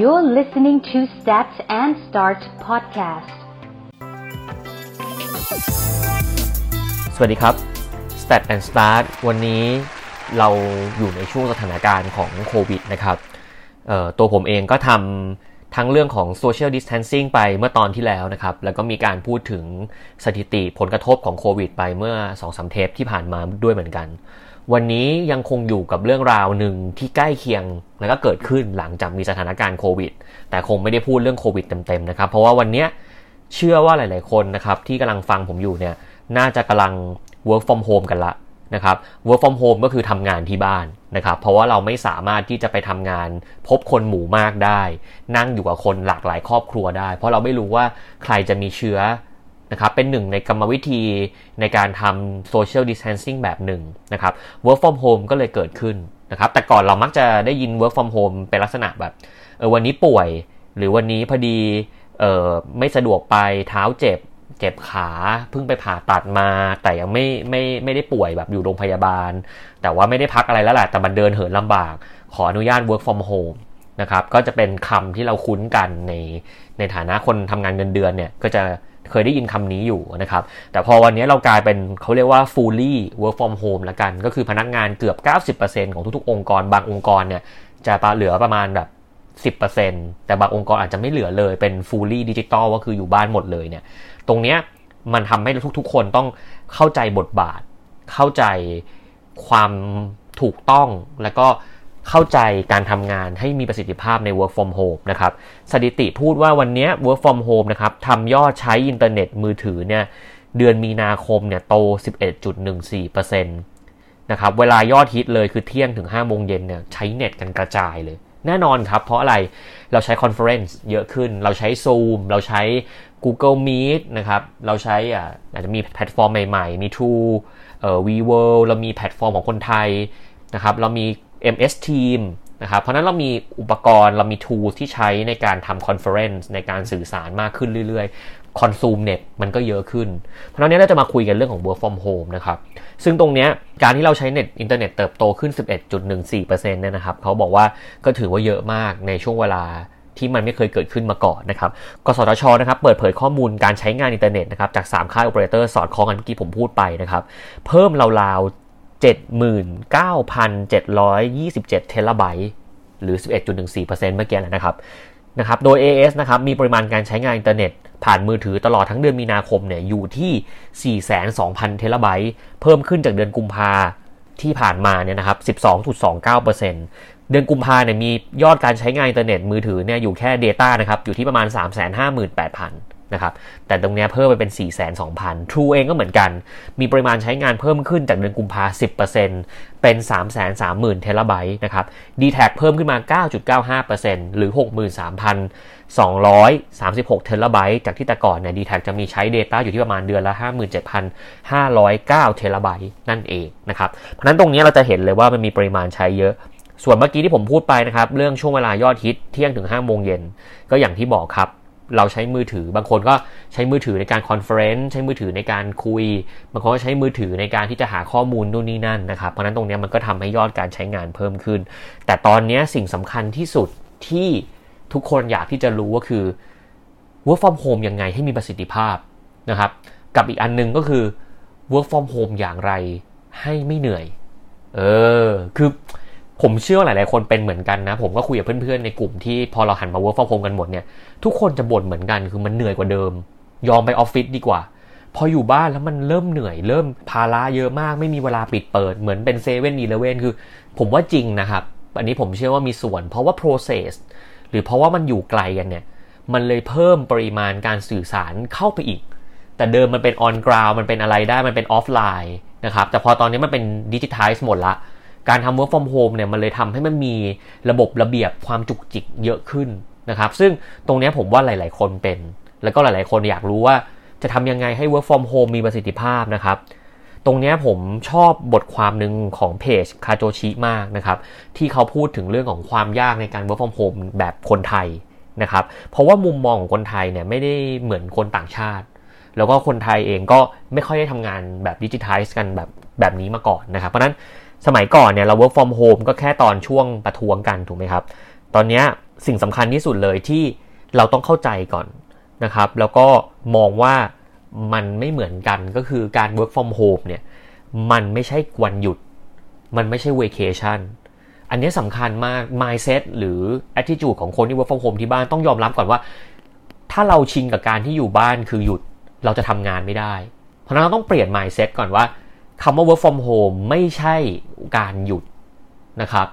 You're listening to Stats and Start podcast. สวัสดีครับ Stat and Start วันนี้เราอยู่ในช่วงสถานการณ์ของโควิดนะครับตัวผมเองก็ทำทั้งเรื่องของ Social Distancing ไปเมื่อตอนที่แล้วนะครับ แล้วก็มีการพูดถึงสถิติผลกระทบของโควิดไปเมื่อ2-3เทปที่ผ่านมาด้วยเหมือนกัน วันนี้ยังคงอยู่กับเรื่องราวหนึ่งที่ใกล้เคียงแล้วก็เกิดขึ้นหลังจากมีสถานการณ์โควิด แต่คงไม่ได้พูดเรื่องโควิดเต็มๆนะครับ เพราะว่าวันนี้เชื่อว่าหลาย ๆ คนนะครับที่กำลังฟังผมอยู่เนี่ยน่าจะกำลัง work from home กันละนะครับ work from home ก็คือทำงานที่บ้านนะครับ เพราะว่าเราไม่สามารถที่จะไปทำงานพบคนหมู่มากได้ นั่งอยู่กับคนหลากหลายครอบครัวได้ เพราะเราไม่รู้ว่าใครจะมีเชื้อ นะครับเป็นหนึ่งในกรรมวิธีในการทำ social distancing แบบหนึ่งนะครับ work from home ก็เลยเกิดขึ้นนะครับ แต่ก่อนเรามักจะได้ยิน work from home เป็นลักษณะแบบเออวันนี้ป่วย หรือวันนี้พอดีเออไม่สะดวกไปเท้าเจ็บ เจ็บขาเพิ่งไปผ่าตัดมา แต่ยังไม่ไม่ไม่ได้ป่วยแบบอยู่โรงพยาบาล แต่ว่าไม่ได้พักอะไรแล้วแหละแต่มันเดินเหินลำบาก ขออนุญาต work from home นะครับก็จะเป็นคำที่เราคุ้นกันในในฐานะคนทำงานเงินเดือนเนี่ยก็จะ เคยได้ยินคำนี้อยู่นะครับ แต่พอวันนี้เรากลายเป็นเขาเรียกว่า fully work from home ละกัน ก็คือพนักงานเกือบ 90%ของทุกๆ องค์กร บางองค์กรเนี่ยจะเหลือประมาณแบบ 10%แต่บางองค์กรอาจจะไม่เหลือเลย เป็น fully digital ก็คืออยู่บ้านหมดเลยเนี่ย ตรงเนี้ยมันทำให้ทุกๆ คนต้องเข้าใจบทบาท เข้าใจความถูกต้องแล้วก็ เข้าใจการทำงานให้มีประสิทธิภาพใน work from home นะครับ สถิติพูดว่าวันนี้ work from home นะครับทำยอดใช้อินเทอร์เน็ตมือถือเนี่ยเดือนมีนาคมเนี่ยโต 11.14%นะครับ เวลายอดฮิตเลยคือเที่ยงถึง5โมงเย็นเนี่ยใช้เน็ตกันกระจายเลย แน่นอนครับ เพราะอะไรเราใช้ conference เยอะขึ้น เราใช้ Zoom เราใช้ Google Meet นะครับ เราใช้อ่าอาจจะมีแพลตฟอร์มใหม่ ๆ มี True เอ่อ VWorld เรามีแพลตฟอร์มของคนไทยนะครับ เรามี MS Team นะครับ เพราะนั้นเรามีอุปกรณ์เรามี tools ที่ใช้ในการทำ conference ในการสื่อสารมากขึ้นเรื่อยๆ consume เน็ตมันก็เยอะขึ้น เพราะนั้นเราจะมาคุยกันเรื่องของ work from home นะครับ ซึ่งตรงนี้การที่เราใช้เน็ตอินเทอร์เน็ตเติบโตขึ้น 11.14%เนี่ยนะครับ เขาบอกว่าก็ถือว่าเยอะมากในช่วงเวลาที่มันไม่เคยเกิดขึ้นมาก่อนนะครับ กสทช นะครับ เปิดเผยข้อมูลการใช้งานอินเทอร์เน็ตนะครับ จาก 3 ค่ายโอเปอเรเตอร์สอดคล้องกันเมื่อกี้ผมพูดไปนะครับ เพิ่มราว 79,727 เทราไบต์หรือ 11.14%เมื่อกี้แหละนะครับนะครับ โดย AS นะครับ มีปริมาณการใช้งานอินเทอร์เน็ต ผ่านมือถือตลอดทั้งเดือนมีนาคมเนี่ย อยู่ที่ 42,000 เทราไบต์ เพิ่มขึ้นจากเดือนกุมภาที่ผ่านมาเนี่ยนะครับ 12.29%เดือนกุมภาเนี่ยมียอดการใช้งานอินเทอร์เน็ตมือถือเนี่ยอยู่แค่ Data นะครับ อยู่ที่ประมาณ 358,000 นะครับ แต่ตรงนี้เพิ่มไปเป็น 4 2 0 0 0 True เองก็เหมือนกัน มีปริมาณใช้งานเพิ่มขึ้นจากเดือนกุมภา10%เป็น 3 3 0 0 0 0เทราไบต์นะครับ d t แทเพิ่มขึ้นมา 9.95%หรือ 63,236 เทราไบต์จากที่แต่ก่อนเนี่ย d t แทจะมีใช้ Data อยู่ที่ประมาณเดือนละ 57,509 เทราไบต์นั่นเองนะครับ เพราะนั้นตรงนี้เราจะเห็นเลยว่ามันมีปริมาณใช้เยอะส่วนเมื่อกี้ที่ผมพูดไปนะครับ เรื่องช่วงเวลายอดฮิตเที่ยงถึง5โมงเย็นก็อย่างที่บอกครับ เราใช้มือถือบางคนก็ใช้มือถือในการ conference ใช้มือถือในการคุย บางคนก็ใช้มือถือในการที่จะหาข้อมูลนู่นนี่นั่นนะครับ เพราะนั้นตรงนี้มันก็ทำให้ยอดการใช้งานเพิ่มขึ้น แต่ตอนนี้สิ่งสำคัญที่สุดที่ทุกคนอยากที่จะรู้ก็คือ work from home ยังไงให้มีประสิทธิภาพนะครับ กับอีกอันนึงก็คือ work from home อย่างไรให้ไม่เหนื่อย เออ คือ ผมเชื่อว่าหลาย ๆ คนเป็นเหมือนกันนะ ผมก็คุยกับเพื่อน ๆ ในกลุ่มที่พอเราหันมา work from home กันหมดเนี่ย ทุกคนจะบ่นเหมือนกัน คือมันเหนื่อยกว่าเดิม ยอมไปออฟฟิศดีกว่า พออยู่บ้านแล้วมันเริ่มเหนื่อย เริ่มภาระเยอะมาก ไม่มีเวลาปิดเปิด เหมือนเป็นเซเว่นอีเลเว่นคือ ผมว่าจริงนะครับ อันนี้ผมเชื่อว่ามีส่วน เพราะว่า process หรือเพราะว่ามันอยู่ไกลกันเนี่ย มันเลยเพิ่มปริมาณการสื่อสารเข้าไปอีก แต่เดิมมันเป็น on ground มันเป็นอะไรได้ มันเป็นออฟไลน์นะครับ แต่พอตอนนี้มันเป็นดิจิทัลหมดละ การทำ work from home เนี่ยมันเลยทำให้มันมีระบบระเบียบความจุกจิกเยอะขึ้นนะครับ ซึ่งตรงนี้ผมว่าหลาย ๆ คนเป็น แล้วก็หลาย ๆ คนอยากรู้ว่าจะทำยังไงให้ work from home มีประสิทธิภาพนะครับ ตรงนี้ผมชอบบทความหนึ่งของเพจคาโจชิมากนะครับ ที่เขาพูดถึงเรื่องของความยากในการ work from home แบบคนไทยนะครับ เพราะว่ามุมมองของคนไทยเนี่ยไม่ได้เหมือนคนต่างชาติ แล้วก็คนไทยเองก็ไม่ค่อยได้ทำงานแบบดิจิทัลกันแบบแบบนี้มาก่อนนะครับ เพราะนั้น สมัยก่อนเนี่ยเรา work from home ก็แค่ตอนช่วงประท้วงกันถูกไหมครับ ตอนนี้สิ่งสำคัญที่สุดเลยที่เราต้องเข้าใจก่อนนะครับ แล้วก็มองว่ามันไม่เหมือนกันก็คือการ work from home เนี่ยมันไม่ใช่วันหยุด มันไม่ใช่ vacation อันนี้สำคัญมาก mindset หรือ attitude ของคนที่ work from home ที่บ้านต้องยอมรับก่อนว่า ถ้าเราชินกับการที่อยู่บ้านคือหยุดเราจะทำงานไม่ได้ เพราะนั้นเราต้องเปลี่ยน mindset ก่อนว่า คำว่า work from home ไม่ใช่การหยุดนะครับ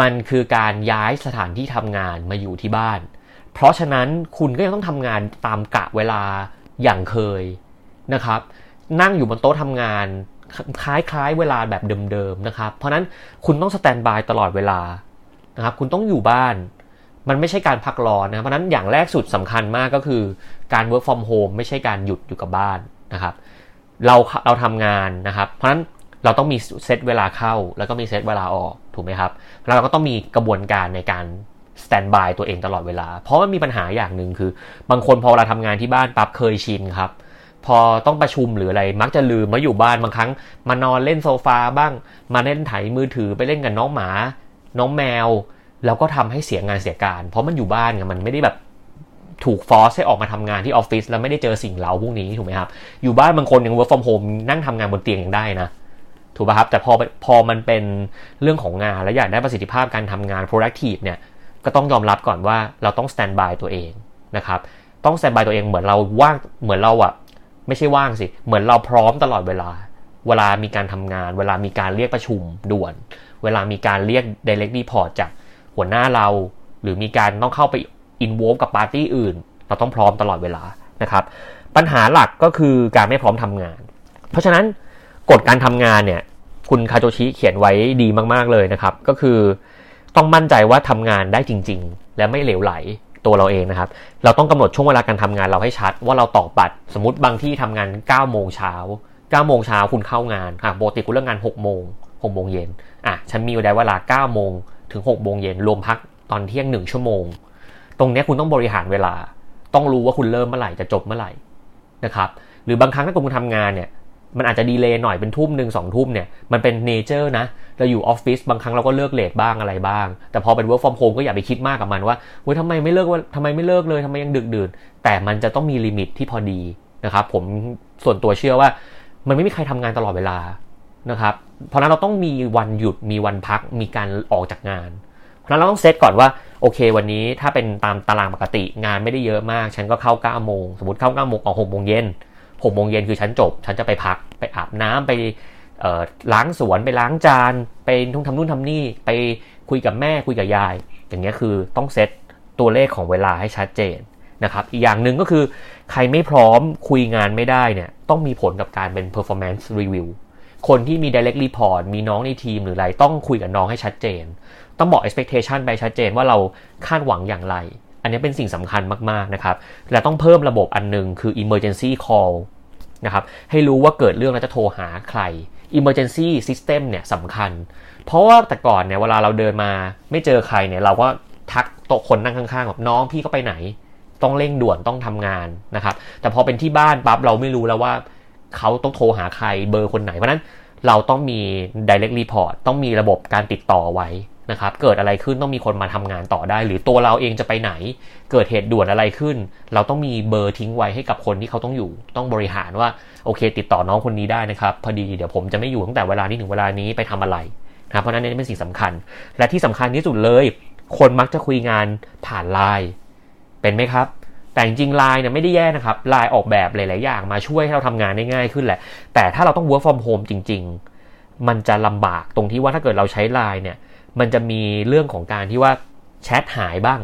มันคือการย้ายสถานที่ทำงานมาอยู่ที่บ้าน เพราะฉะนั้นคุณก็ยังต้องทำงานตามกะเวลาอย่างเคยนะครับ นั่งอยู่บนโต๊ะทำงานคล้ายๆเวลาแบบเดิมๆนะครับ เพราะนั้นคุณต้อง standby ตลอดเวลานะครับ คุณต้องอยู่บ้าน มันไม่ใช่การพักร้อนนะ เพราะนั้นอย่างแรกสุดสำคัญมากก็คือการ work from home ไม่ใช่การหยุดอยู่กับบ้านนะครับ เราเราทำงานนะครับ เพราะนั้นเราต้องมีเซตเวลาเข้า แล้วก็มีเซตเวลาออกถูกไหมครับแล้วเราก็ต้องมีกระบวนการในการ standby ตัวเองตลอดเวลา เพราะมันมีปัญหาอย่างหนึ่งคือ บางคนพอเราทำงานที่บ้านปั๊บเคยชินครับ พอต้องประชุมหรืออะไรมักจะลืมมาอยู่บ้านบางครั้ง มานอนเล่นโซฟาบ้าง มาเล่นไถมือถือไปเล่นกับน้องหมา น้องแมว แล้วก็ทำให้เสียงานเสียการ เพราะมันอยู่บ้านไงมันไม่ได้แบบ ถูกฟอร์สให้ออกมาทำงานที่ออฟฟิศแล้วไม่ได้เจอสิ่งเหล่าพวกนี้ถูกไหมครับ อยู่บ้านบางคนยัง work from home นั่งทำงานบนเตียงยังได้นะถูกป่ะครับแต่พอพอมันเป็นเรื่องของงานแล้วอยากได้ประสิทธิภาพการทำงาน productive เนี่ยก็ต้องยอมรับก่อนว่าเราต้อง stand by ตัวเองนะครับต้อง stand by ตัวเองเหมือนเราว่างเหมือนเราอะไม่ใช่ว่างสิเหมือนเราพร้อมตลอดเวลา เวลามีการทำงาน เวลามีการเรียกประชุมด่วน เวลามีการเรียก direct report จากหัวหน้าเรา หรือมีการต้องเข้าไป involve กับปาร์ตี้อื่น เราต้องพร้อมตลอดเวลานะครับ ปัญหาหลักก็คือการไม่พร้อมทำงาน เพราะฉะนั้นกฎการทำงานเนี่ยคุณคาโจชิเขียนไว้ดีมากๆเลยนะครับ ก็คือต้องมั่นใจว่าทำงานได้จริง ๆ และไม่เหลวไหลตัวเราเองนะครับ เราต้องกำหนดช่วงเวลาการทำงานเราให้ชัด ว่าเราตอกบัตรสมมติบางที่ทำงาน9โมงเช้า9โมงเช้าคุณเข้างานอะปกติคุณเลิกงาน6โมง6โมงเย็นอะฉันมีเวลา9โมงถึง6โมงเย็นรวมพักตอนเที่ยง 1 ชั่วโมง ตรงนี้คุณต้องบริหารเวลา ต้องรู้ว่าคุณเริ่มเมื่อไหร่จะจบเมื่อไหร่นะครับ หรือบางครั้งถ้าคุณทำงานเนี่ยมันอาจจะดีเลย์หน่อยเป็นทุ่มหนึ่งสองทุ่มเนี่ยมันเป็น nature นะ เราอยู่ออฟฟิศบางครั้งเราก็เลิก late บ้างอะไรบ้าง แต่พอเป็น work from home ก็อย่าไปคิดมากกับมันว่าเฮ้ยทำไมไม่เลิกว่าทำไมไม่เลิกเลยทำไมยังดึกดื่น แต่มันจะต้องมี limit ที่พอดีนะครับผมส่วนตัวเชื่อว่า มันไม่มีใครทำงานตลอดเวลานะครับเพราะนั้นเราต้องมีวันหยุดมีวันพักมีการออกจากงาน เพราะเราต้องเซตก่อนว่าโอเค วันนี้ถ้าเป็นตามตารางปกติงานไม่ได้เยอะมาก ฉันก็เข้า9โมงสมมติเข้า9โมงออก6โมงเย็น6โมงเย็นคือฉันจบ ฉันจะไปพักไปอาบน้ำไปล้างสวนไปล้างจานไปทุ่งทำนู่นทำนี่ไปคุยกับแม่คุยกับยาย อย่างเงี้ยคือต้องเซตตัวเลขของเวลาให้ชัดเจนนะครับอีกอย่างหนึ่งก็คือใครไม่พร้อมคุยงานไม่ได้เนี่ยต้องมีผลกับการเป็น performance review คนที่มี direct report มีน้องในทีมหรืออะไรต้องคุยกับน้องให้ชัดเจน ต้องบอก expectation ไปชัดเจนว่าเราคาดหวังอย่างไร อันนี้เป็นสิ่งสำคัญมากๆนะครับและต้องเพิ่มระบบอันนึงคือ emergency call นะครับให้รู้ว่าเกิดเรื่องแล้วจะโทรหาใคร emergency system เนี่ยสำคัญ เพราะว่าแต่ก่อนเนี่ยเวลาเราเดินมาไม่เจอใครเนี่ยเราก็ทักโต๊ะคนนั่งข้างๆแบบน้องพี่เขาไปไหน ต้องเร่งด่วนต้องทำงานนะครับ แต่พอเป็นที่บ้านปั๊บเราไม่รู้แล้วว่า เขาต้องโทรหาใครเบอร์คนไหน เพราะนั้นเราต้องมี direct report ต้องมีระบบการติดต่อไว้นะครับ เกิดอะไรขึ้นต้องมีคนมาทำงานต่อได้ หรือตัวเราเองจะไปไหน เกิดเหตุด่วนอะไรขึ้น เราต้องมีเบอร์ทิ้งไว้ให้กับคนที่เขาต้องอยู่ ต้องบริหารว่าโอเค ติดต่อน้องคนนี้ได้นะครับ พอดีเดี๋ยวผมจะไม่อยู่ตั้งแต่เวลานี้ถึงเวลานี้ไปทำอะไรนะเพราะนั้นนี่เป็นสิ่งสำคัญ และที่สำคัญที่สุดเลย คนมักจะคุยงานผ่านไลน์เป็นไหมครับ แต่จริงๆไลน์เนี่ยไม่ได้แย่นะครับไลน์ออกแบบหลายๆอย่างมาช่วยให้เราทำงานได้ง่ายขึ้นแหละ แต่ถ้าเราต้อง work from home จริง ๆ มันจะลำบากตรงที่ว่าถ้าเกิดเราใช้ไลน์เนี่ยมันจะมีเรื่องของการที่ว่าแชทหายบ้าง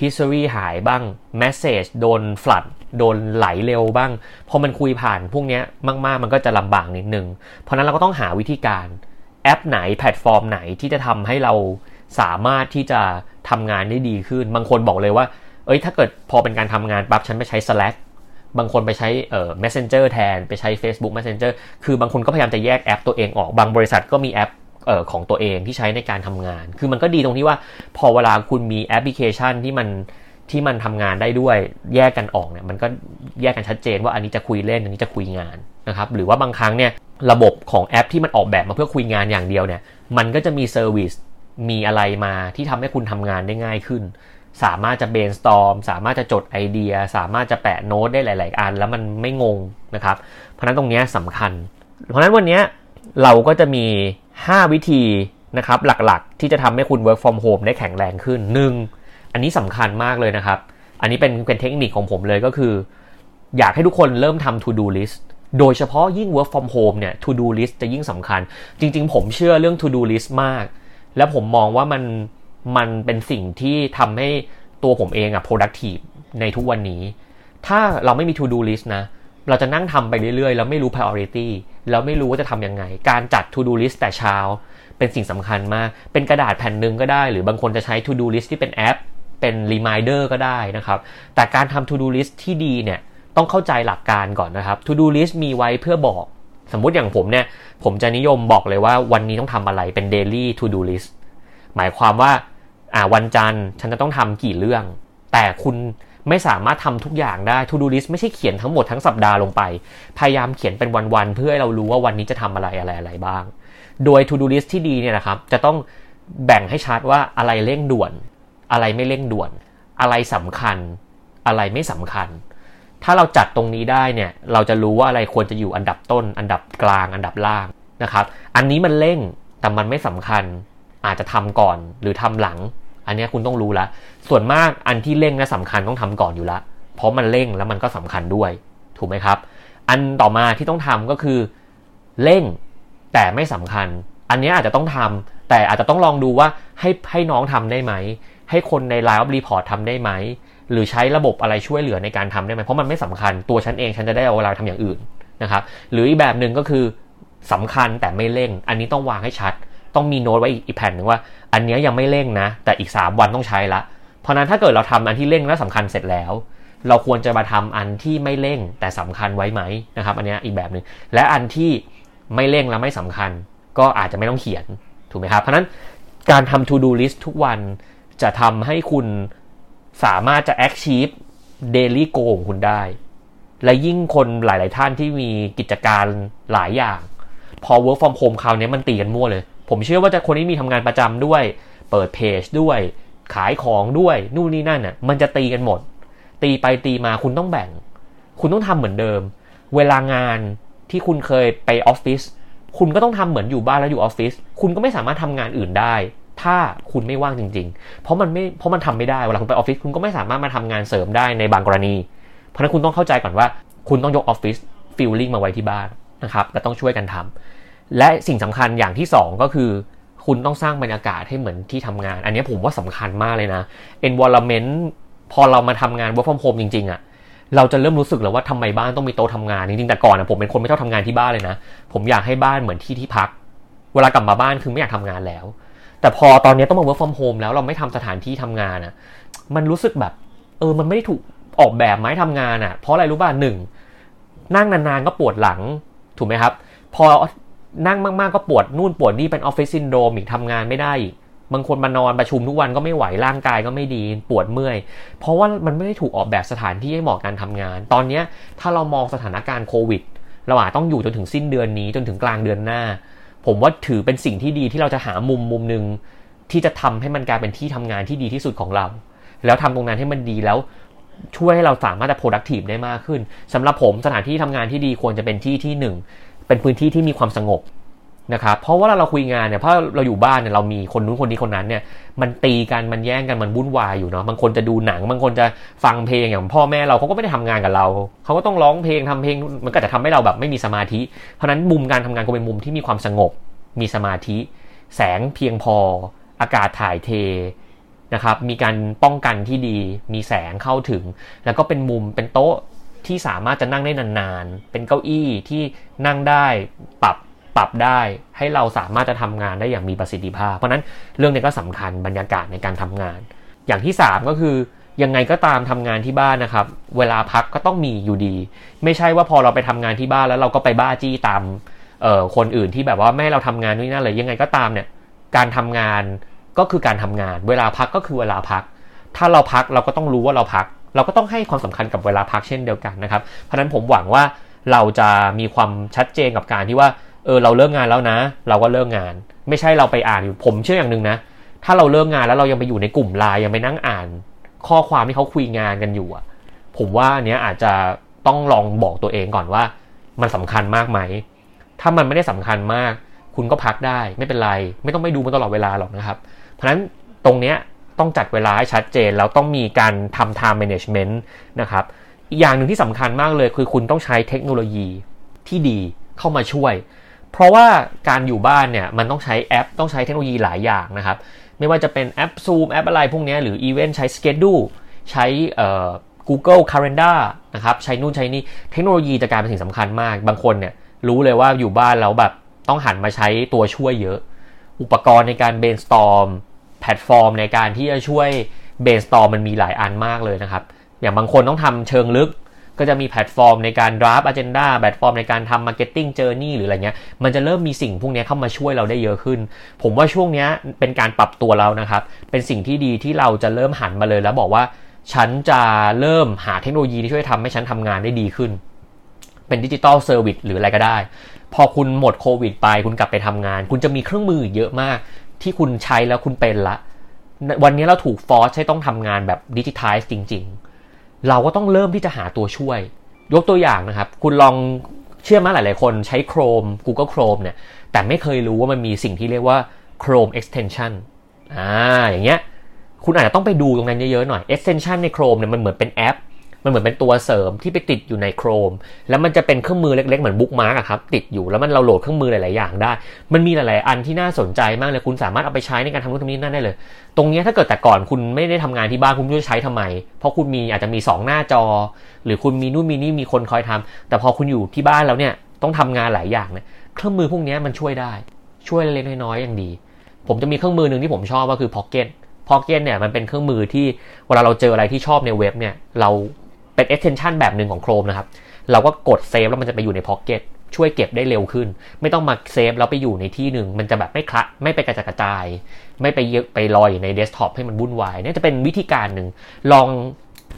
history หายบ้าง message โดนฟลัดโดนไหลเร็วบ้าง พอมันคุยผ่านพวกนี้มากๆ มันก็จะลำบากนิดนึง เพราะนั้นเราก็ต้องหาวิธีการแอปไหนแพลตฟอร์มไหนที่จะทำให้เราสามารถที่จะทำงานได้ดีขึ้น บางคนบอกเลยว่า เอ้ยถ้าเกิดพอเป็นการทำงานปั๊บฉันไปใช้ Slack บางคนไปใช้เอ่อ Messenger แทน ไปใช้ Facebook Messenger คือบางคนก็พยายามจะแยกแอปตัวเองออก บางบริษัทก็มีแอปเอ่อของตัวเองที่ใช้ในการทำงาน คือมันก็ดีตรงที่ว่าพอเวลาคุณมีแอปพลิเคชันที่มันที่มันทำงานได้ด้วยแยกกันออกเนี่ยมันก็แยกกันชัดเจนว่าอันนี้จะคุยเล่นอันนี้จะคุยงานนะครับหรือว่าบางครั้งเนี่ยระบบของแอปที่มันออกแบบมาเพื่อคุยงานอย่างเดียวเนี่ยมันก็จะมี service มีอะไรมาที่ทำให้คุณทำงานได้ง่ายขึ้น สามารถจะเบนสตอมสามารถจะจดไอเดีย สามารถจะแปะโน้ตได้หลาย ๆ อัน แล้วมันไม่งงนะครับ เพราะนั้นตรงนี้สำคัญ เพราะนั้นวันนี้เราก็จะมี 5 วิธีนะครับหลักๆ ที่จะทำให้คุณ work from home ได้แข็งแรงขึ้น 1. อันนี้สำคัญมากเลยนะครับ อันนี้เป็นเป็นเทคนิคของผมเลยก็คือ อยากให้ทุกคนเริ่มทำ to do list โดยเฉพาะยิ่ง work from home เนี่ย to do list จะยิ่งสำคัญ จริง ๆ ผมเชื่อเรื่อง to do list มาก และผมมองว่ามัน มันเป็นสิ่งที่ทำให้ตัวผมเองอะ productive ในทุกวันนี้ ถ้าเราไม่มี to do list นะ เราจะนั่งทำไปเรื่อยๆ แล้วไม่รู้ priority แล้วไม่รู้ว่าจะทำยังไง การจัด to do list แต่เช้า เป็นสิ่งสำคัญมาก เป็นกระดาษแผ่นหนึ่งก็ได้ หรือบางคนจะใช้ to do list ที่เป็นแอป เป็น reminder ก็ได้นะครับ แต่การทำ to do list ที่ดีเนี่ย ต้องเข้าใจหลักการก่อนนะครับ to do list มีไว้เพื่อบอกสมมุติอย่างผมเนี่ย ผมจะนิยมบอกเลยว่าวันนี้ต้องทำอะไรเป็น daily to do list หมายความว่า อ่าวันจันทร์ฉันจะต้องทำกี่เรื่อง แต่คุณไม่สามารถทำทุกอย่างได้ to do list ไม่ใช่เขียนทั้งหมดทั้งสัปดาห์ลงไป พยายามเขียนเป็นวันๆเพื่อให้เรารู้ว่าวันนี้จะทำอะไรอะไรอะไรบ้าง โดย to do list ที่ดีเนี่ยนะครับ จะต้องแบ่งให้ชัดว่าอะไรเร่งด่วน อะไรไม่เร่งด่วน อะไรสำคัญ อะไรไม่สำคัญ ถ้าเราจัดตรงนี้ได้เนี่ย เราจะรู้ว่าอะไรควรจะอยู่อันดับต้น อันดับกลาง อันดับล่างนะครับ อันนี้มันเร่งแต่มันไม่สำคัญ อาจจะทำก่อนหรือทำหลัง อันนี้คุณต้องรู้ละส่วนมากอันที่เร่งและสำคัญต้องทำก่อนอยู่ละเพราะมันเร่งแล้วมันก็สำคัญด้วย ถูกไหมครับ อันต่อมาที่ต้องทำก็คือเร่งแต่ไม่สำคัญ อันนี้อาจจะต้องทำแต่อาจจะต้องลองดูว่าให้ให้น้องทำได้ไหม ให้คนใน Line of Report ทำได้ไหม หรือใช้ระบบอะไรช่วยเหลือในการทำได้ไหม เพราะมันไม่สำคัญ ตัวฉันเองฉันจะได้เอาเวลาทำอย่างอื่นนะครับ หรืออีกแบบหนึ่งก็คือสำคัญแต่ไม่เร่ง อันนี้ต้องวางให้ชัด ต้องมีโน้ตไว้อีกแผ่นหนึ่งว่า อันนี้ยังไม่เร่งนะ แต่อีก 3 วันต้องใช้ละ เพราะนั้นถ้าเกิดเราทำอันที่เร่งและสำคัญเสร็จแล้ว เราควรจะมาทำอันที่ไม่เร่งแต่สำคัญไว้ไหมนะครับ อันนี้อีกแบบหนึ่งและอันที่ไม่เร่งและไม่สำคัญ ก็อาจจะไม่ต้องเขียนถูกไหมครับ เพราะนั้นการทำ to do list ทุกวันจะทำให้คุณสามารถจะ achieve daily goal ของคุณได้ และยิ่งคนหลาย ๆ ท่านที่มีกิจการหลายอย่าง พอ work from home คราวนี้มันตีกันมั่วเลย ผมเชื่อว่าจะคนที่มีทำงานประจำด้วย เปิดเพจด้วย ขายของด้วยนู่นนี่นั่นน่ะ มันจะตีกันหมด ตีไปตีมาคุณต้องแบ่ง คุณต้องทำเหมือนเดิม เวลางานที่คุณเคยไปออฟฟิศคุณก็ต้องทำเหมือนอยู่บ้านแล้วอยู่ออฟฟิศคุณก็ไม่สามารถทำงานอื่นได้ ถ้าคุณไม่ว่างจริง ๆ เพราะมันไม่เพราะมันทำไม่ได้เวลาคุณไปออฟฟิศคุณก็ไม่สามารถมาทำงานเสริมได้ในบางกรณี เพราะนั้นคุณต้องเข้าใจก่อนว่า คุณต้องยก office feeling มาไว้ที่บ้านนะครับและต้องช่วยกันทำ และสิ่งสำคัญอย่างที่ 2 ก็คือ คุณต้องสร้างบรรยากาศให้เหมือนที่ทำงาน อันนี้ผมว่าสำคัญมากเลยนะ environment พอเรามาทำงาน work from home จริงๆอะ่ะเราจะเริ่มรู้สึกแล้วว่าทำไมบ้านต้องมีโต๊ะทำงานจริงๆแต่ก่อนนะผมเป็นคนไม่ชอบทำงานที่บ้านเลยนะ ผมอยากให้บ้านเหมือนที่ที่พัก เวลากลับมาบ้านคือไม่อยากทำงานแล้ว แต่พอตอนนี้ต้องมา work from home แล้วเราไม่ทำสถานที่ทำงานอะมันรู้สึกแบบ เออมันไม่ได้ถูกออกแบบมาให้ทำงานอะ เพราะอะไรรู้ป่ะหนึ่งนั่งนานๆก็ปวดหลังถูกไหมครับ พอ นั่งมากๆก็ปวดนู่นปวดนี่เป็นออฟฟิศซินโดรมอีกทำงานไม่ได้อีกบางคนมานอนประชุมทุกวันก็ไม่ไหวร่างกายก็ไม่ดีปวดเมื่อย เพราะว่ามันไม่ได้ถูกออกแบบสถานที่ให้เหมาะการทำงาน ตอนนี้ถ้าเรามองสถานการณ์โควิดเราอาจต้องอยู่จนถึงสิ้นเดือนนี้จนถึงกลางเดือนหน้า ผมว่าถือเป็นสิ่งที่ดีที่เราจะหามุมมุมหนึ่งที่จะทำให้มันกลายเป็นที่ทำงานที่ดีที่สุดของเรา แล้วทำตรงนั้นให้มันดีแล้วช่วยให้เราสามารถจะ productive ได้มากขึ้นสำหรับผมสถานที่ทำงานที่ดีควรจะเป็นที่ที่หนึ่ง เป็นพื้นที่ที่มีความสงบนะครับเพราะว่าเราคุยงานเนี่ยเพราะเราอยู่บ้านเนี่ยเรามีคนนู้นคนนี้คนนั้นเนี่ยมันตีกันมันแย่งกันมันวุ่นวายอยู่เนาะบางคนจะดูหนังบางคนจะฟังเพลงอย่างพ่อแม่เราเขาก็ไม่ได้ทำงานกับเราเขาก็ต้องร้องเพลงทำเพลงมันก็จะทำให้เราแบบไม่มีสมาธิ เพราะนั้นมุมการทำงานก็เป็นมุมที่มีความสงบ มีสมาธิ แสงเพียงพอ อากาศถ่ายเทนะครับมีการป้องกันที่ดี มีแสงเข้าถึง แล้วก็เป็นมุมเป็นโต๊ะ ที่สามารถจะนั่งได้นานๆ เป็นเก้าอี้ที่นั่งได้ปรับปรับได้ให้เราสามารถจะทำงานได้อย่างมีประสิทธิภาพ เพราะนั้นเรื่องนี้ก็สำคัญบรรยากาศในการทำงาน อย่างที่ 3 ก็คือยังไงก็ตามทำงานที่บ้านนะครับ เวลาพักก็ต้องมีอยู่ดี ไม่ใช่ว่าพอเราไปทำงานที่บ้านแล้วเราก็ไปบ้าจี้ตามคนอื่นที่แบบว่าไม่เราทำงานนู่นนั่นเลยยังไงก็ตามเนี่ยการทำงานก็คือการทำงาน เวลาพักก็คือเวลาพัก ถ้าเราพักเราก็ต้องรู้ว่าเราพัก เราก็ต้องให้ความสำคัญกับเวลาพักเช่นเดียวกันนะครับ เพราะฉะนั้นผมหวังว่าเราจะมีความชัดเจนกับการที่ว่าเออเราเลิกงานแล้วนะ เราก็เลิกงาน ไม่ใช่เราไปอ่านอยู่ผมเชื่ออย่างหนึ่งนะ ถ้าเราเลิกงานแล้วเรายังไปอยู่ในกลุ่มไลน์ยังไปนั่งอ่าน ข้อความที่เขาคุยงานกันอยู่อะผมว่าอันเนี้ยอาจจะต้องลองบอกตัวเองก่อนว่า มันสำคัญมากไหม ถ้ามันไม่ได้สำคัญมาก คุณก็พักได้ไม่เป็นไร ไม่ต้องไปดูมันตลอดเวลาหรอกนะครับ เพราะฉะนั้นตรงเนี้ย ต้องจัดเวลาให้ชัดเจน แล้วต้องมีการทำ time management นะครับอีกอย่างหนึ่งที่สำคัญมากเลยคือคุณต้องใช้เทคโนโลยีที่ดีเข้ามาช่วย เพราะว่าการอยู่บ้านเนี่ยมันต้องใช้แอป ต้องใช้เทคโนโลยีหลายอย่างนะครับ ไม่ว่าจะเป็นแอป Zoom แอปอะไรพวกนี้หรืออีเวนต์ใช้ Schedule ใช้ Google Calendar นะครับใช้นู่นใช้นี่เทคโนโลยีจะกลายเป็นสิ่งสำคัญมาก บางคนเนี่ยรู้เลยว่าอยู่บ้านแล้วแบบต้องหันมาใช้ตัวช่วยเยอะ อุปกรณ์ในการ brainstorm แพลตฟอร์มในการที่จะช่วย brainstorm มันมีหลายอันมากเลยนะครับ อย่างบางคนต้องทำเชิงลึก ก็จะมีแพลตฟอร์มในการ draft agenda แพลตฟอร์มในการทำ marketing journey หรืออะไรเงี้ย มันจะเริ่มมีสิ่งพวกนี้เข้ามาช่วยเราได้เยอะขึ้น ผมว่าช่วงนี้เป็นการปรับตัวเรานะครับ เป็นสิ่งที่ดีที่เราจะเริ่มหันมาเลยแล้วบอกว่าฉันจะเริ่มหาเทคโนโลยีที่ช่วยทำให้ฉันทำงานได้ดีขึ้น เป็น digital service หรืออะไรก็ได้ พอคุณหมดโควิดไป คุณกลับไปทำงาน คุณจะมีเครื่องมือเยอะมาก ที่คุณใช้แล้วคุณเป็นละ วันนี้เราถูกฟอร์สให้ต้องทำงานแบบดิจิทัลจริง ๆ เราก็ต้องเริ่มที่จะหาตัวช่วย ยกตัวอย่างนะครับ คุณลองเชื่อมาหลาย ๆ คนใช้ Chrome Google Chrome เนี่ย แต่ไม่เคยรู้ว่ามันมีสิ่งที่เรียกว่า Chrome extension อ่าอย่างเงี้ย คุณอาจจะต้องไปดูตรงนั้นเยอะ ๆ หน่อย extension ใน Chrome เนี่ยมันเหมือนเป็นแอป มันเหมือนเป็นตัวเสริมที่ไปติดอยู่ใน Chrome แล้วมันจะเป็นเครื่องมือเล็กๆ เหมือนบุ๊กมาร์กครับ ติดอยู่แล้วมันเราโหลดเครื่องมือหลายๆอย่างได้ มันมีหลายๆ อันที่น่าสนใจมากเลยคุณสามารถเอาไปใช้ในการทำนู่นทำนี่นั่นได้เลย ตรงนี้ถ้าเกิดแต่ก่อนคุณไม่ได้ทำงานที่บ้านคุณจะใช้ทำไม เพราะคุณมีอาจจะมี 2 หน้าจอ หรือคุณมีนู่นมีนี่มีคนคอยทำแต่พอคุณอยู่ที่บ้านแล้วเนี่ยต้องทำงานหลายอย่างเนี่ยเครื่องมือพวกนี้มันช่วยได้ ช่วยเล็กๆน้อยๆอย่างดี ผมจะมีเครื่องมือหนึ่งที่ผมชอบก็คือ Pocket Pocket เนี่ยมันเป็นเครื่องมือที่เวลาเราเจออะไรที่ชอบในเว็บเนี่ยเรา เป็น extension แบบหนึ่งของ Chrome นะครับ เราก็กดเซฟแล้วมันจะไปอยู่ใน Pocket ช่วยเก็บได้เร็วขึ้น ไม่ต้องมาเซฟแล้วไปอยู่ในที่หนึ่งมันจะแบบไม่คละไม่ไปกระจัดกระจาย ไม่ไปเยอะไปลอยในเดสก์ท็อปให้มันวุ่นวายนี่จะเป็นวิธีการหนึ่งลอง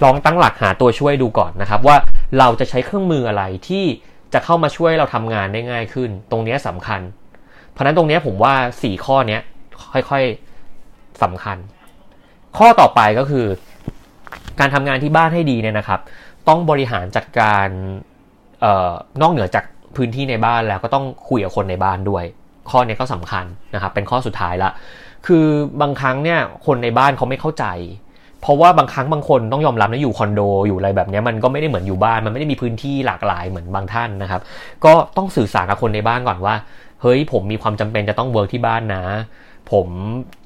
ลองตั้งหลักหาตัวช่วยดูก่อนนะครับ ว่าเราจะใช้เครื่องมืออะไรที่จะเข้ามาช่วยเราทำงานได้ง่ายขึ้น ตรงนี้สำคัญ เพราะนั้นตรงนี้ผมว่า 4 ข้อนี้ค่อนข้างสำคัญ ข้อต่อไปก็คือ การทำงานที่บ้านให้ดีเนี่ยนะครับ ต้องบริหารจัดการเออนอกเหนือจากพื้นที่ในบ้านแล้วก็ต้องคุยกับคนในบ้านด้วย ข้อนี้ก็สำคัญนะครับ เป็นข้อสุดท้ายละ คือบางครั้งเนี่ยคนในบ้านเขาไม่เข้าใจ เพราะว่าบางครั้งบางคนต้องยอมรับนะอยู่คอนโดอยู่อะไรแบบนี้มันก็ไม่ได้เหมือนอยู่บ้านมันไม่ได้มีพื้นที่หลากหลายเหมือนบางท่านนะครับ ก็ต้องสื่อสารกับคนในบ้านก่อนว่าเฮ้ยผมมีความจำเป็นจะต้อง work ที่บ้านนะ ผม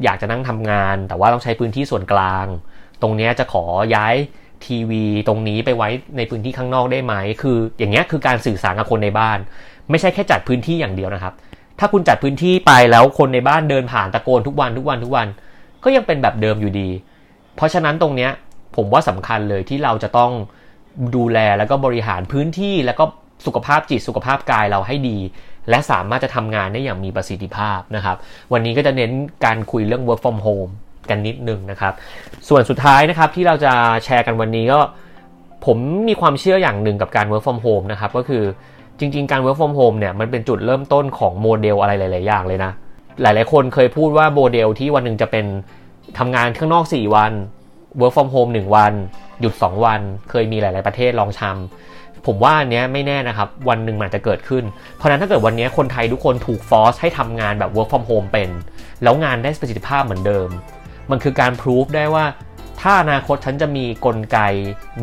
อยากจะนั่งทำงาน แต่ว่าต้องใช้พื้นที่ส่วนกลาง ตรงนี้จะขอย้ายทีวีตรงนี้ไปไว้ในพื้นที่ข้างนอกได้ไหม คือ อย่างเงี้ยคือการสื่อสารกับคนในบ้าน ไม่ใช่แค่จัดพื้นที่อย่างเดียวนะครับ ถ้าคุณจัดพื้นที่ไปแล้วคนในบ้านเดินผ่านตะโกนทุกวันทุกวันทุกวัน ก็ยังเป็นแบบเดิมอยู่ดี เพราะฉะนั้นตรงเนี้ยผมว่าสำคัญเลยที่เราจะต้องดูแลแล้วก็บริหารพื้นที่แล้วก็สุขภาพจิตสุขภาพกายเราให้ดี และสามารถจะทำงานได้อย่างมีประสิทธิภาพนะครับ วันนี้ก็จะเน้นการคุยเรื่อง work from home กันนิดนึงนะครับ ส่วนสุดท้ายนะครับที่เราจะแชร์กันวันนี้ก็ ผมมีความเชื่ออย่างหนึ่งกับการ work from home นะครับก็คือจริง ๆ การ work from home เนี่ยมันเป็นจุดเริ่มต้นของโมเดลอะไรหลาย ๆ อย่างเลยนะ หลาย ๆ คนเคยพูดว่าโมเดลที่วันหนึ่งจะเป็นทำงานข้างนอก 4 วัน work from home 1 วัน หยุด 2 วัน เคยมีหลาย ๆ ประเทศลองทำผมว่าอันเนี้ยไม่แน่นะครับ วันหนึ่งมันจะเกิดขึ้น เพราะนั้นถ้าเกิดวันนี้คนไทยทุกคนถูกฟอสให้ทำงานแบบ work from home เป็น แล้วงานได้ประสิทธิภาพเหมือนเดิม มันคือการพิสูจได้ว่า ถ้าอนาคตฉันจะมีกลไก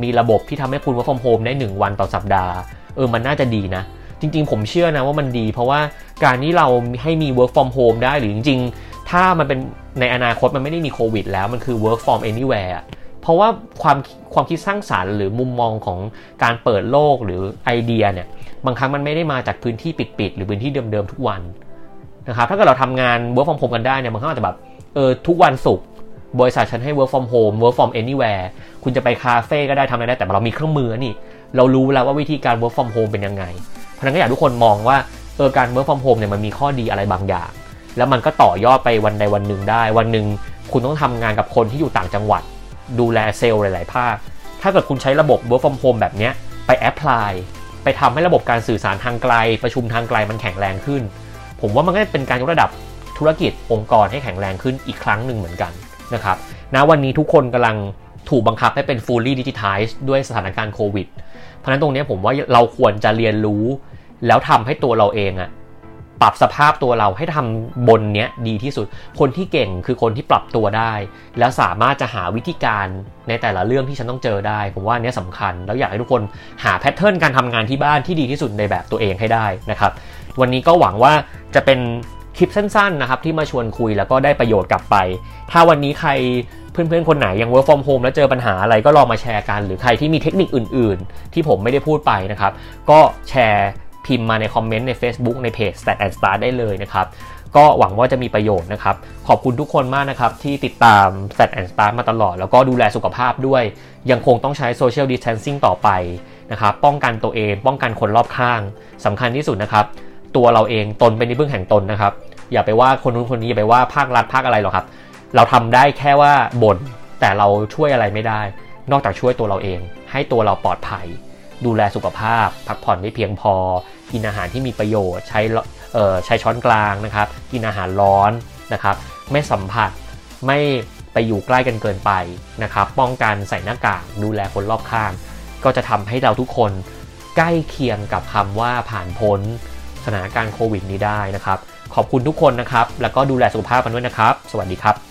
มีระบบที่ทำให้คุณ work from home ได้ 1 วันต่อสัปดาห์ เออ มันน่าจะดีนะ จริง ๆ ผมเชื่อนะว่ามันดี เพราะว่าการที่เราให้มี work from home ได้หรือจริง ๆ ถ้ามันเป็นในอนาคตมันไม่ได้มีโควิดแล้วมันคือ work from anywhere เพราะว่าความความคิดสร้างสารรค์หรือมุมมองของการเปิดโลกหรือไอเดียเนี่ยบางครั้งมันไม่ได้มาจากพื้นที่ปิดๆหรือพื้นที่เดิมๆทุกวันนะครับถ้าเกิดเราทำงาน work from home กันได้เนี่ยบางครั้งอาจจะแบบเออทุกวันศุกร์ บริษัทฉันให้ work from home work from anywhere คุณจะไปคาเฟ่ก็ได้ทำอะไรได้ แต่เรามีเครื่องมือนี่ เรารู้แล้วว่าวิธีการ work from home เป็นยังไง เพราะนั้นก็อยากทุกคนมองว่าเออการ work from home เนี่ยมันมีข้อดีอะไรบางอย่าง แล้วมันก็ต่อยอดไปวันใดวันหนึ่งได้ วันหนึ่งคุณต้องทำงานกับคนที่อยู่ต่างจังหวัด ดูแลเซลล์หลาย ๆ ภาค ถ้าเกิดคุณใช้ระบบ work from home แบบนี้ไปแอพพลายไปไปทำให้ระบบการสื่อสารทางไกล ประชุมทางไกลมันแข็งแรงขึ้น ผมว่ามันก็เป็นการยกระดับธุรกิจองค์กรให้แข็งแรงขึ้นอีกครั้งหนึ่งเหมือนกัน นะครับณวันนี้ทุกคนกำลังถูกบังคับให้เป็น fully digitized ด้วยสถานการณ์โควิด เพราะฉะนั้นตรงนี้ผมว่าเราควรจะเรียนรู้ แล้วทำให้ตัวเราเองอะปรับสภาพตัวเราให้ทำบนเนี้ยดีที่สุด คนที่เก่งคือคนที่ปรับตัวได้ แล้วสามารถจะหาวิธีการในแต่ละเรื่องที่ฉันต้องเจอได้ ผมว่าอันนี้สำคัญ แล้วอยากให้ทุกคนหาแพทเทิร์นการทำงานที่บ้านที่ดีที่สุดในแบบตัวเองให้ได้นะครับ วันนี้ก็หวังว่าจะเป็น คลิปสั้นๆนะครับที่มาชวนคุยแล้วก็ได้ประโยชน์กลับไป ถ้าวันนี้ใครเพื่อนๆคนไหนยัง work from home แล้วเจอปัญหาอะไรก็ลองมาแชร์กัน หรือใครที่มีเทคนิคอื่นๆ ที่ผมไม่ได้พูดไปนะครับ ก็แชร์พิมพ์มาในคอมเมนต์ใน Facebook ในเพจ Stat and Start ได้เลยนะครับ ก็หวังว่าจะมีประโยชน์นะครับ ขอบคุณทุกคนมากนะครับ ที่ติดตาม Stat and Start มาตลอด แล้วก็ดูแลสุขภาพด้วย ยังคงต้องใช้ Social Distancing ต่อไปนะครับ ป้องกันตัวเอง ป้องกันคนรอบข้างสำคัญที่สุดนะครับ ตัวเราเองตนเป็นที่พึ่งแห่งตนนะครับ อย่าไปว่าคนนู้นคนนี้อย่าไปว่าภาครัฐภาคอะไรหรอกครับ เราทำได้แค่ว่าบน่นแต่เราช่วยอะไรไม่ได้ นอกจากช่วยตัวเราเอง ให้ตัวเราปลอดภัย ดูแลสุขภาพ พักผ่อนได้เพียงพอ กินอาหารที่มีประโยชน์ ใช้ใช้ช้อนกลางนะครับ กินอาหารร้อนนะครับ ไม่สัมผัสไม่ไปอยู่ใกล้กันเกินไปนะครับ ป้องกันใส่หน้ากากดูแลคนรอบข้าง ก็จะทำให้เราทุกคนใกล้เคียงกับคำว่าผ่านพ้นสถานการณ์โควิดนี้ได้นะครับ ขอบคุณทุกคนนะครับ แล้วก็ดูแลสุขภาพกันด้วยนะครับ สวัสดีครับ